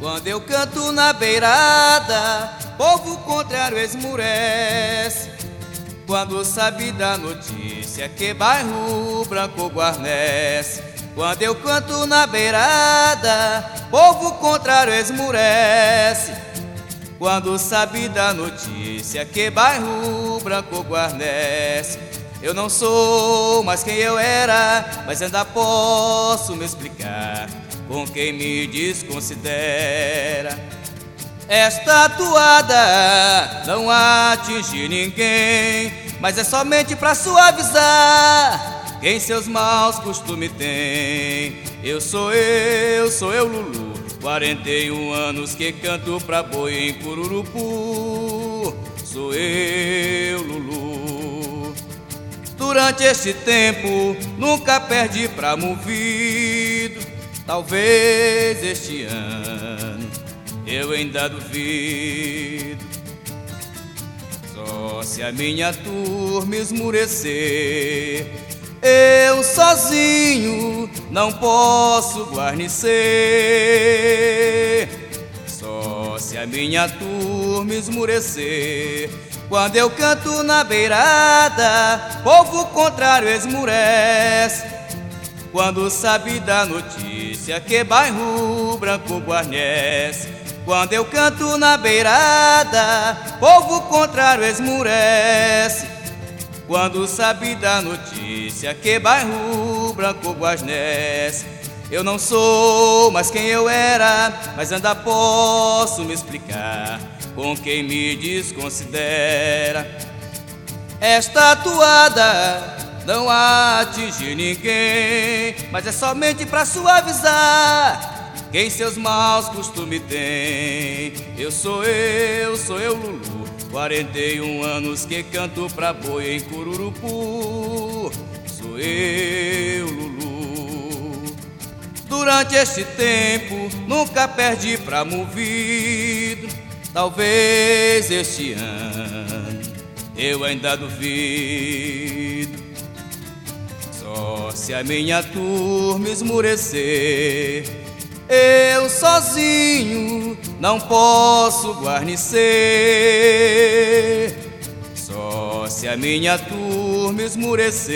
Quando eu canto na beirada, povo contrário esmurece. Quando sabe da notícia que bairro branco guarnece. Quando eu canto na beirada, povo contrário esmurece. Quando sabe da notícia que bairro branco guarnece. Eu não sou mais quem eu era, mas ainda posso me explicar com quem me desconsidera. Esta toada não atinge ninguém, mas é somente pra suavizar quem seus maus costumes tem. Eu sou eu, sou eu Lulu, 41 anos que canto pra boi em Cururupu. Sou eu Lulu. Durante este tempo nunca perdi pra movido, talvez este ano eu ainda duvido. Só se a minha turma esmurecer, eu sozinho não posso guarnecer. Só se a minha turma esmurecer. Quando eu canto na beirada, povo contrário esmurece. Quando sabe da notícia que bairro branco guarnece. Quando eu canto na beirada, povo contrário esmurece. Quando sabe da notícia que bairro branco guarnece. Eu não sou mais quem eu era, mas ainda posso me explicar com quem me desconsidera. Esta toada não atinge ninguém, mas é somente pra suavizar quem seus maus costumes tem. Eu sou eu, sou eu Lulu, 41 anos que canto pra boi em Cururupu. Sou eu Lulu. Durante este tempo nunca perdi pra movido. Talvez este ano eu ainda duvido. Só se a minha turma esmurecer eu sozinho não posso guarnecer. Só se a minha turma esmurecer.